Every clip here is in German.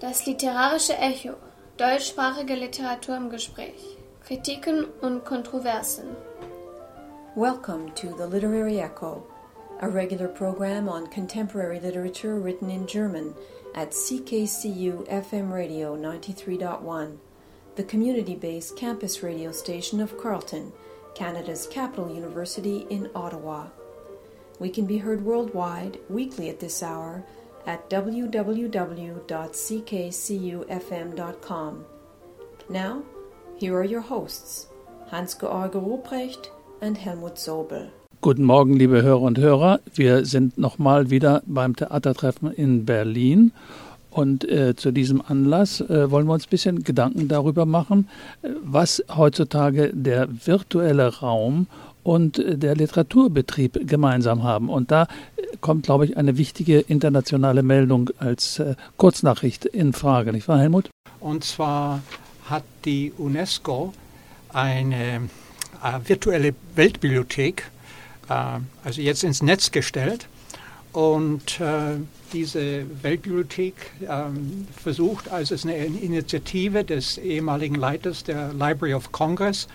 Das literarische Echo. Deutschsprachige Literatur im Gespräch. Kritiken und Kontroversen. Welcome to the Literary Echo, a regular program on contemporary literature written in German at CKCU FM Radio 93.1, the community based campus radio station of Carleton, Canada's capital university in Ottawa. We can be heard worldwide weekly at this hour at www.ckcufm.com. Now, here are your hosts, Hans-George Ruprecht and Helmut Sobel. Guten Morgen, liebe Hörer und Hörer. Wir sind nochmal wieder beim Theatertreffen in Berlin. Und äh, zu diesem Anlass äh, wollen wir uns ein bisschen Gedanken darüber machen, äh, was heutzutage der virtuelle Raum und äh, der Literaturbetrieb gemeinsam haben. Und da kommt, glaube ich, eine wichtige internationale Meldung als äh, Kurznachricht in Frage, nicht wahr, Helmut? Und zwar hat die UNESCO eine äh, virtuelle Weltbibliothek, äh, also jetzt ins Netz gestellt. Und äh, diese Weltbibliothek ähm, versucht, also es ist eine Initiative des ehemaligen Leiters der Library of Congress,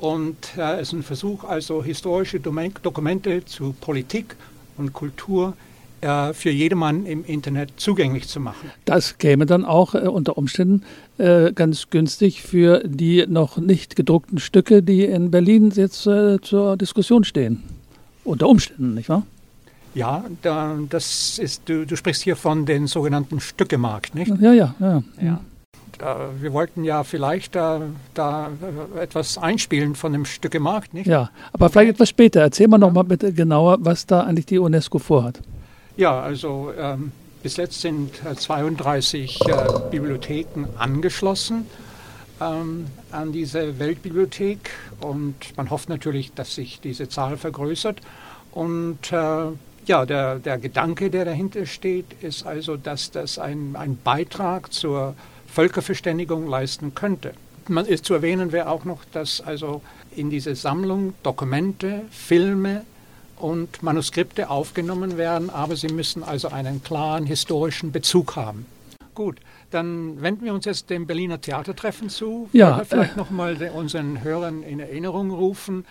und es ist ein Versuch, also historische Dokumente zu Politik und Kultur äh, für jedermann im Internet zugänglich zu machen. Das käme dann auch äh, unter Umständen äh, ganz günstig für die noch nicht gedruckten Stücke, die in Berlin jetzt äh, zur Diskussion stehen. Unter Umständen, nicht wahr? Ja, da, das ist, du, du sprichst hier von den sogenannten Stückemarkt, nicht? Ja, ja, ja. ja. Wir wollten ja vielleicht da, da etwas einspielen von dem Stückemarkt, nicht? Ja, aber vielleicht etwas später. Erzähl mal noch mal bitte genauer, was da eigentlich die UNESCO vorhat. Ja, also ähm, bis jetzt sind 32 äh, äh, Bibliotheken angeschlossen ähm, an diese Weltbibliothek und man hofft natürlich, dass sich diese Zahl vergrößert. Und äh, ja, der, der Gedanke, der dahinter steht, ist also, dass das ein, ein Beitrag zur Völkerverständigung leisten könnte. Man ist zu erwähnen wäre auch noch, dass also in diese Sammlung Dokumente, Filme und Manuskripte aufgenommen werden, aber sie müssen also einen klaren historischen Bezug haben. Gut, dann wenden wir uns jetzt dem Berliner Theatertreffen zu. Ja, vielleicht äh, nochmal unseren Hörern in Erinnerung rufen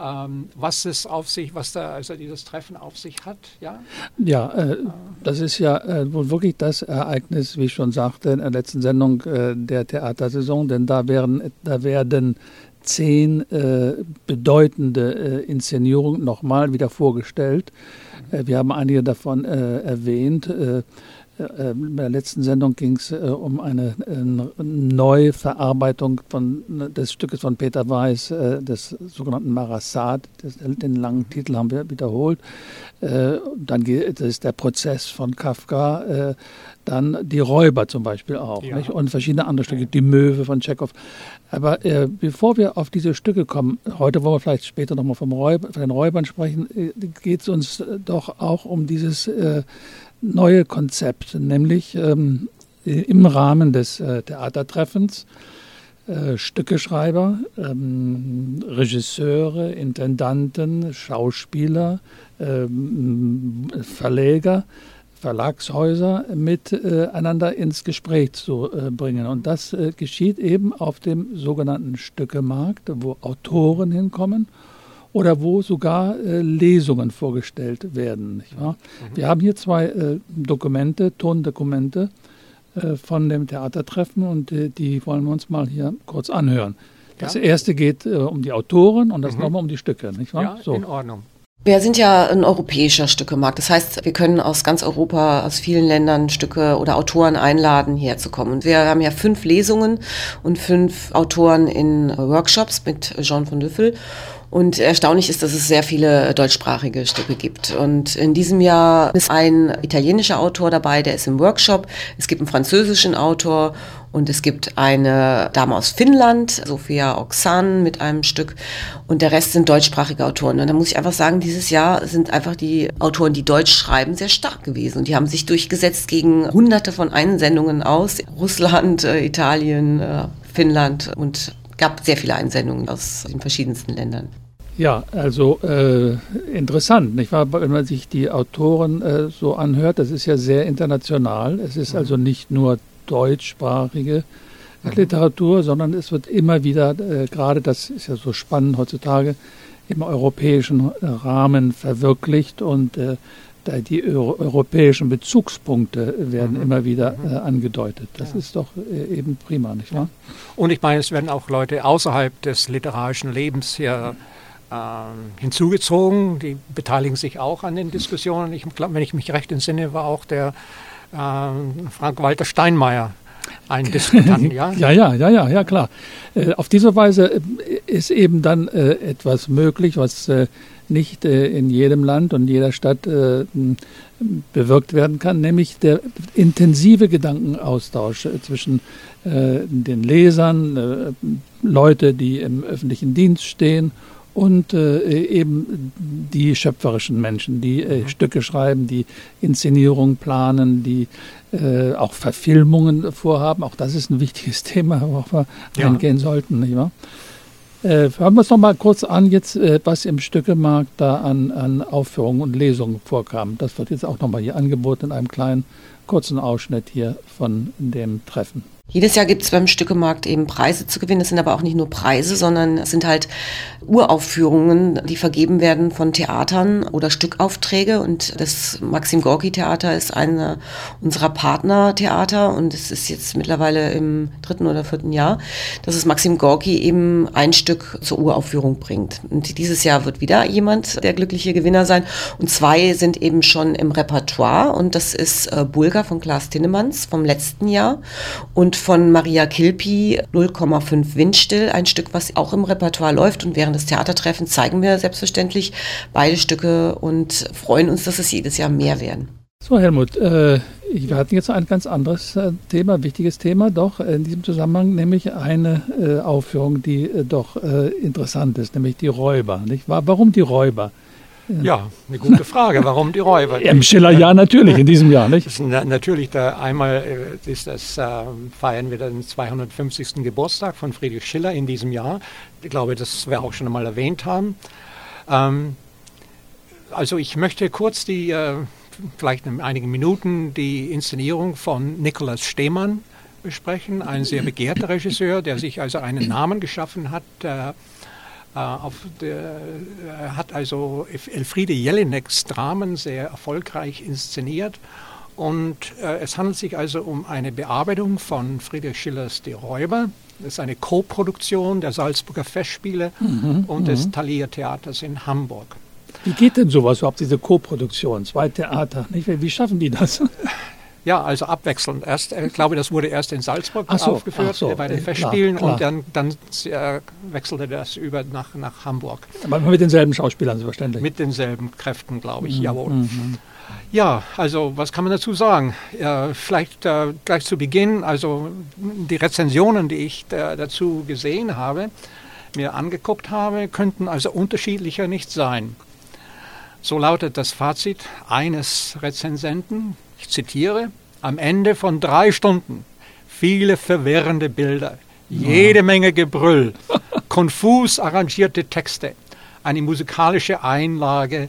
ähm, was es auf sich, was da also dieses Treffen auf sich hat, ja? Ja, äh, das ist ja äh, wohl wirklich das Ereignis, wie ich schon sagte in der letzten Sendung äh, der Theatersaison, denn da werden, da werden zehn äh, bedeutende äh, Inszenierungen nochmal wieder vorgestellt. Mhm. wir haben einige davon erwähnt. Äh, in der letzten Sendung ging es äh, um eine äh, Neuverarbeitung von, des Stückes von Peter Weiß, des sogenannten Marasat. den langen Titel haben wir wiederholt. dann geht, ist der Prozess von Kafka. Dann die Räuber zum Beispiel auch. Ja. Und verschiedene andere Stücke, die Möwe von Tschechow. Aber äh, bevor wir auf diese Stücke kommen, heute wollen wir vielleicht später nochmal vom Räuber, von den Räubern sprechen, äh, geht es uns doch auch um dieses äh, neue Konzept, nämlich ähm, im Rahmen des äh, Theatertreffens äh, Stückeschreiber, ähm, Regisseure, Intendanten, Schauspieler, ähm, Verleger, Verlagshäuser miteinander äh, ins Gespräch zu äh, bringen. Und das äh, geschieht eben auf dem sogenannten Stückemarkt, wo Autoren hinkommen oder wo sogar Lesungen vorgestellt werden. Mhm. Wir haben hier zwei Dokumente, Tondokumente von dem Theatertreffen und die wollen wir uns mal hier kurz anhören. Das erste geht um die Autoren und das mhm. nochmal um die Stücke, nicht wahr? Ja, so. in Ordnung. Wir sind ja ein europäischer Stückemarkt. Das heißt, wir können aus ganz Europa, aus vielen Ländern Stücke oder Autoren einladen, herzukommen. Und wir haben ja fünf Lesungen und fünf Autoren in Workshops mit Jean von Düffel. Und erstaunlich ist, dass es sehr viele deutschsprachige Stücke gibt. Und in diesem Jahr ist ein italienischer Autor dabei, der ist im Workshop. Es gibt einen französischen Autor und es gibt eine Dame aus Finnland, Sophia Oxan, mit einem Stück. Und der Rest sind deutschsprachige Autoren. Und da muss ich einfach sagen, dieses Jahr sind einfach die Autoren, die Deutsch schreiben, sehr stark gewesen. Und die haben sich durchgesetzt gegen hunderte von Einsendungen aus Russland, äh, Italien, äh, Finnland und gab sehr viele Einsendungen aus den verschiedensten Ländern. Ja, also äh, interessant, nicht wahr? Wenn man sich die Autoren äh, so anhört, das ist ja sehr international. Es ist mhm. also nicht nur deutschsprachige mhm. Literatur, sondern es wird immer wieder, äh, gerade das ist ja so spannend heutzutage, im europäischen Rahmen verwirklicht und äh, die Euro europäischen Bezugspunkte werden mhm. immer wieder mhm. äh, angedeutet. Das ja. ist doch äh, eben prima, nicht wahr? Und ich meine, es werden auch Leute außerhalb des literarischen Lebens hier äh, hinzugezogen. Die beteiligen sich auch an den Diskussionen. Ich glaube, wenn ich mich recht entsinne, war auch der äh, Frank-Walter Steinmeier ein Diskutant, ja? ja, ja, ja, ja, ja, klar. Äh, auf diese Weise äh, ist eben dann äh, etwas möglich, was nicht in jedem Land und jeder Stadt bewirkt werden kann, nämlich der intensive Gedankenaustausch zwischen den Lesern, Leute, die im öffentlichen Dienst stehen und äh, eben die schöpferischen Menschen, die äh, mhm. Stücke schreiben, die Inszenierung planen, die äh, auch Verfilmungen vorhaben. Auch das ist ein wichtiges Thema, worauf wir ja. eingehen sollten, nicht wahr? Äh, hören wir es noch mal kurz an, jetzt, äh, was im Stückemarkt da an, an Aufführungen und Lesungen vorkam. Das wird jetzt auch noch mal hier angeboten in einem kleinen, kurzen Ausschnitt hier von dem Treffen. Jedes Jahr gibt es beim Stückemarkt eben Preise zu gewinnen. Es sind aber auch nicht nur Preise, sondern es sind halt Uraufführungen, die vergeben werden von Theatern oder Stückaufträge. Und das Maxim Gorki Theater ist einer unserer Partnertheater und es ist jetzt mittlerweile im dritten oder vierten Jahr, dass es Maxim Gorki eben ein Stück zur Uraufführung bringt. Und dieses Jahr wird wieder jemand der glückliche Gewinner sein. Und zwei sind eben schon im Repertoire und das ist äh, Bulgar von Klaas Tinnemanns vom letzten Jahr und von Maria Kilpi 0,5 Windstill, ein Stück, was auch im Repertoire läuft. Und während des Theatertreffens zeigen wir selbstverständlich beide Stücke und freuen uns, dass es jedes Jahr mehr werden. So, Helmut, äh, wir hatten jetzt ein ganz anderes äh, Thema, wichtiges Thema, doch in diesem Zusammenhang, nämlich eine äh, Aufführung, die äh, doch äh, interessant ist, nämlich die Räuber. Nicht? Warum die Räuber? Ja, eine gute Frage. Warum die Räuber? Im Schillerjahr natürlich, in diesem Jahr, nicht? Na, natürlich, da einmal äh, ist das, äh, feiern wir den 250. Geburtstag von Friedrich Schiller in diesem Jahr. Ich glaube, das wir auch schon einmal erwähnt haben. Ähm, also ich möchte kurz die, äh, vielleicht in einigen Minuten, die Inszenierung von Nikolaus Stehmann besprechen, ein sehr begehrter Regisseur, der sich also einen Namen geschaffen hat, äh, der, er hat also Elfriede Jelineks Dramen sehr erfolgreich inszeniert. Und äh, es handelt sich also um eine Bearbeitung von Friedrich Schillers Die Räuber. Das ist eine Co-Produktion der Salzburger Festspiele mhm, und des mhm. Thalia Theaters in Hamburg. Wie geht denn sowas überhaupt, diese Co-Produktion? Zwei Theater, nicht? Wie schaffen die das? Ja, also abwechselnd. Erst, äh, ich glaube, das wurde erst in Salzburg so, aufgeführt so, bei den Festspielen klar, klar. und dann, dann äh, wechselte das über nach, nach Hamburg. Aber mit denselben Schauspielern, selbstverständlich. Mit denselben Kräften, glaube ich, mhm. jawohl. Mhm. Ja, also was kann man dazu sagen? Ja, vielleicht äh, gleich zu Beginn, also die Rezensionen, die ich da, dazu gesehen habe, mir angeguckt habe, könnten also unterschiedlicher nicht sein. So lautet das Fazit eines Rezensenten, ich zitiere, am Ende von drei Stunden viele verwirrende Bilder, jede Menge Gebrüll, konfus arrangierte Texte, eine musikalische Einlage,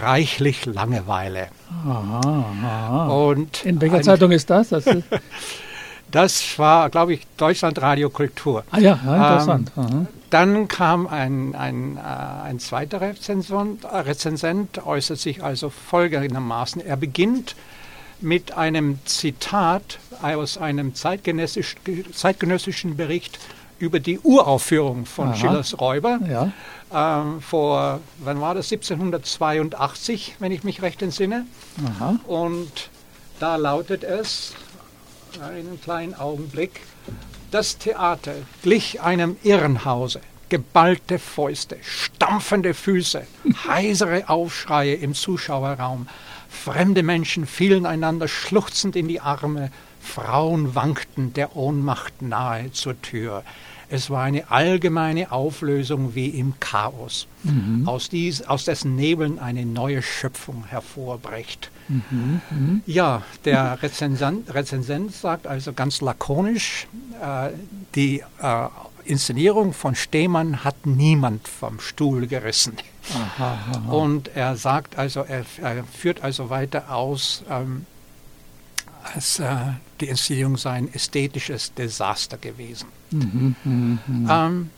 reichlich Langeweile. Aha, aha. Und In welcher Zeitung ist das? Das, ist das war, glaube ich, Deutschlandradio Kultur. Ah ja, ja interessant. Ähm, dann kam ein, ein, äh, ein zweiter Rezensent, Rezensent, äußert sich also folgendermaßen. Er beginnt mit einem Zitat aus einem zeitgenössisch, zeitgenössischen Bericht über die Uraufführung von Aha. Schillers Räuber. Ja. Ähm, vor, wann war das? 1782, wenn ich mich recht entsinne. Aha. Und da lautet es, einen kleinen Augenblick, das Theater glich einem Irrenhause. Geballte Fäuste, stampfende Füße, heisere Aufschreie im Zuschauerraum, Fremde Menschen fielen einander schluchzend in die Arme, Frauen wankten der Ohnmacht nahe zur Tür. Es war eine allgemeine Auflösung wie im Chaos, mhm. aus, dies, aus dessen Nebeln eine neue Schöpfung hervorbrecht. Mhm. Mhm. Ja, der Rezensent, Rezensent, sagt also ganz lakonisch, äh, die äh, Inszenierung von Stehmann hat niemand vom Stuhl gerissen. Aha, aha. Und er sagt also, er, er, führt also weiter aus, ähm, dass äh, die Inszenierung sei ein ästhetisches Desaster gewesen. Mhm, mh, mh. Ähm,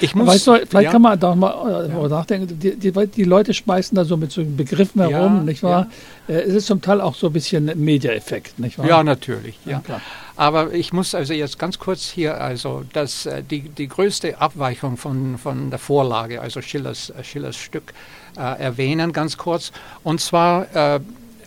ich muss, weißt du, vielleicht ja. kann man da mal äh, ja. nachdenken, die, die, die, Leute schmeißen da so mit so Begriffen herum, ja, nicht wahr? Äh, es ist zum Teil auch so ein bisschen Media-Effekt, nicht wahr? Ja, natürlich, ja. Klar. Aber ich muss also jetzt ganz kurz hier, also das, äh, die, die größte Abweichung von, von der Vorlage, also Schillers, Schillers Stück, äh, erwähnen, ganz kurz. Und zwar äh,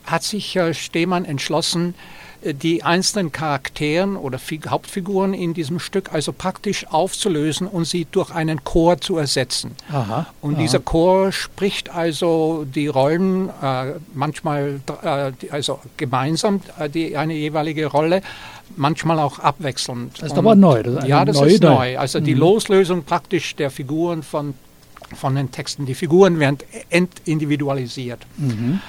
hat sich äh, Stehmann entschlossen, die einzelnen Charakteren oder Hauptfiguren in diesem Stück also praktisch aufzulösen und sie durch einen Chor zu ersetzen. Aha, und aha. dieser Chor spricht also die Rollen äh, manchmal äh, also gemeinsam äh, die eine jeweilige Rolle, manchmal auch abwechselnd. Das ist und, aber neu. Das ja, das ist Idee. neu. Also mhm. die Loslösung praktisch der Figuren von von den Texten. Die Figuren werden entindividualisiert. Mhm,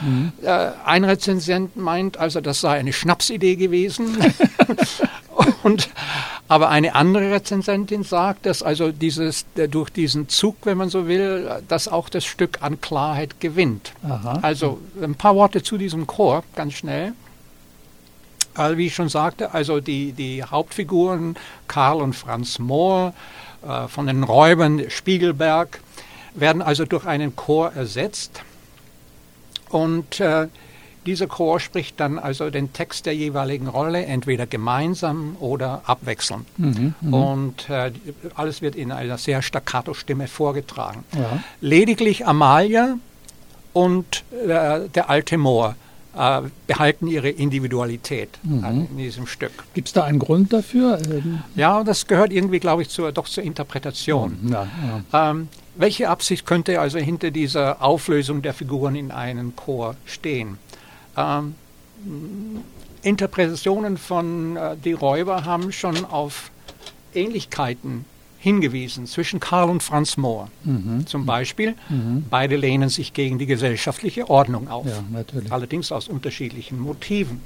äh, ein Rezensent meint also, das sei eine Schnapsidee gewesen. Und, aber eine andere Rezensentin sagt, dass also dieses, durch diesen Zug, wenn man so will, dass auch das Stück an Klarheit gewinnt. Aha. Also ein paar Worte zu diesem Chor, ganz schnell. Wie ich schon sagte, also die, die Hauptfiguren Karl und Franz Mohr, äh, von den Räubern Spiegelberg, werden also durch einen Chor ersetzt. Und äh, dieser Chor spricht dann also den Text der jeweiligen Rolle entweder gemeinsam oder abwechselnd. Mhm, mhm. und äh, alles wird in einer sehr staccato Stimme vorgetragen. Ja. Lediglich Amalia und äh, der alte Moor äh, behalten ihre Individualität mhm. in diesem Stück. Gibt es da einen Grund dafür? Ja, das gehört irgendwie, glaube ich, zur, doch zur Interpretation. Ja, ja. Ähm, welche Absicht könnte also hinter dieser Auflösung der Figuren in einen Chor stehen? Ähm, Interpretationen von äh, Die Räuber haben schon auf Ähnlichkeiten hingewiesen zwischen Karl und Franz Mohr. Mhm. Zum Beispiel, mhm. beide lehnen sich gegen die gesellschaftliche Ordnung auf, ja, allerdings aus unterschiedlichen Motiven.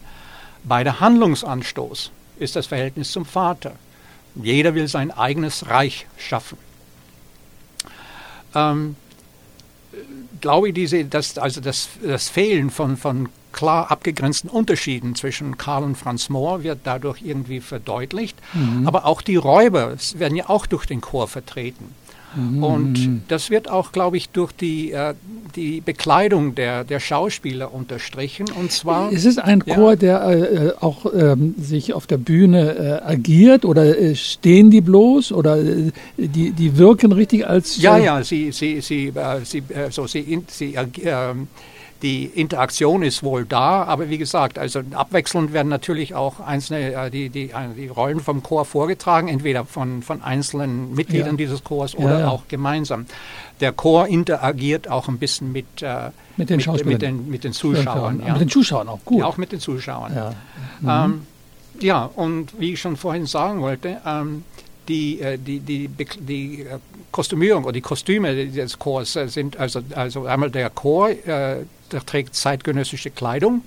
Bei der Handlungsanstoß ist das Verhältnis zum Vater. Jeder will sein eigenes Reich schaffen ähm, glaube ich, diese, dass, also das, das Fehlen von, von klar abgegrenzten Unterschieden zwischen Karl und Franz Mohr wird dadurch irgendwie verdeutlicht. Mhm. Aber auch die Räuber werden ja auch durch den Chor vertreten. Mhm. Und das wird auch, glaube ich, durch die, äh, die Bekleidung der, der Schauspieler unterstrichen. Und zwar. Ist es ein Chor, ja, der äh, auch ähm, sich auf der Bühne äh, agiert oder äh, stehen die bloß oder äh, die, die wirken richtig als. ja, äh, ja, sie, sie, sie, sie, so, sie, sie ähm, die Interaktion ist wohl da, aber wie gesagt, also abwechselnd werden natürlich auch einzelne, äh, die, die, äh, die Rollen vom Chor vorgetragen, entweder von, von einzelnen Mitgliedern ja. dieses Chors oder ja, ja. auch gemeinsam. Der Chor interagiert auch ein bisschen mit, äh, mit, den, mit, mit, den, mit den Zuschauern. Ja. Mit den Zuschauern auch, gut. Ja, auch mit den Zuschauern. Ja, mhm. ähm, und wie ich schon vorhin sagen wollte, ähm, die, äh, die, die, die, die Kostümierung oder die Kostüme des Chors sind also, also einmal der Chor, äh, der trägt zeitgenössische Kleidung.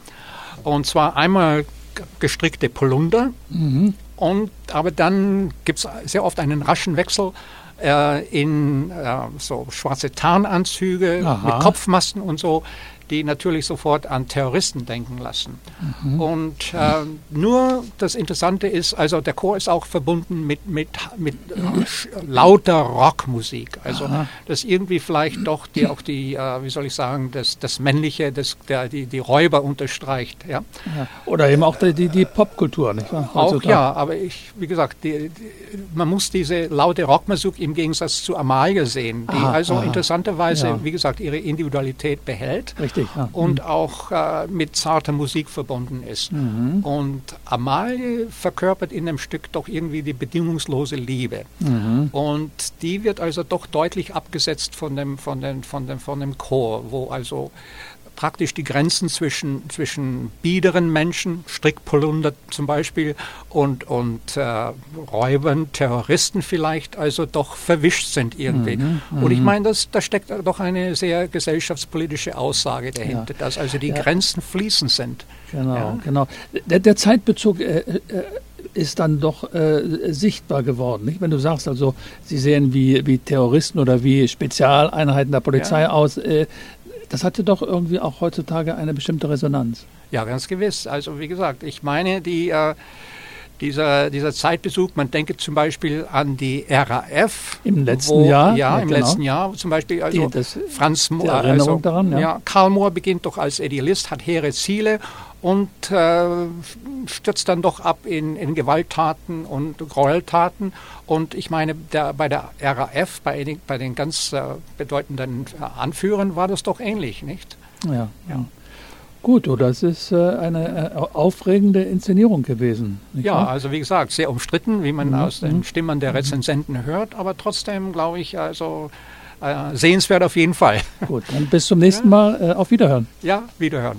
Und zwar einmal gestrickte Polunder. Mhm. Und, aber dann gibt es sehr oft einen raschen Wechsel äh, in äh, so schwarze Tarnanzüge Aha. mit Kopfmasken und so die natürlich sofort an Terroristen denken lassen. Mhm. Und äh, nur das Interessante ist, also der Chor ist auch verbunden mit, mit, mit äh, lauter Rockmusik. Also Aha. das irgendwie vielleicht doch die, auch die, äh, wie soll ich sagen, das, das Männliche, das, der, die, die Räuber unterstreicht. Ja? ja. Oder eben auch die, die, die Popkultur, nicht wahr? Auch ja, aber ich, wie gesagt, die, man muss diese laute Rockmusik im Gegensatz zu Amalia sehen, die aha, also aha. interessanterweise, ja. wie gesagt, ihre Individualität behält. Richtig Richtig, ja. Und mhm. auch äh, mit zarter Musik verbunden ist. Mhm. Und Amalie verkörpert in dem Stück doch irgendwie die bedingungslose Liebe. Mhm. Und die wird also doch deutlich abgesetzt von dem, von dem, von dem, von dem Chor, wo also praktisch die Grenzen zwischen, zwischen biederen Menschen, Strickpolunder zum Beispiel, und, und äh, Räubern, Terroristen vielleicht, also doch verwischt sind irgendwie. Mhm, und ich mhm. meine, da steckt doch eine sehr gesellschaftspolitische Aussage dahinter, ja. dass also die ja. Grenzen fließend sind. Genau, ja. genau. Der, der Zeitbezug äh, äh, ist dann doch äh, sichtbar geworden. Nicht? Wenn du sagst, also sie sehen wie, wie Terroristen oder wie Spezialeinheiten der Polizei ja. aus, äh, das hatte doch irgendwie auch heutzutage eine bestimmte Resonanz. Ja, ganz gewiss. Also wie gesagt, ich meine, die, äh, dieser, dieser Zeitbesuch, man denke zum Beispiel an die RAF. Im letzten wo, Jahr? Ja, ja im genau. letzten Jahr zum Beispiel. Also die, das, Franz Mohr. Also, daran, ja. ja. Karl Mohr beginnt doch als Idealist, hat hehre Ziele und äh, stürzt dann doch ab in, in Gewalttaten und Gräueltaten. Und ich meine, der, bei der RAF, bei den, bei den ganz äh, bedeutenden Anführern, war das doch ähnlich, nicht? Ja. ja. Gut, oh, das ist äh, eine äh, aufregende Inszenierung gewesen. ja, wahr? also wie gesagt, sehr umstritten, wie man mhm. aus den mhm. Stimmen der mhm. Rezensenten hört, aber trotzdem glaube ich, also äh, sehenswert auf jeden Fall. Gut, dann bis zum nächsten Mal. Auf Wiederhören. Ja, Wiederhören.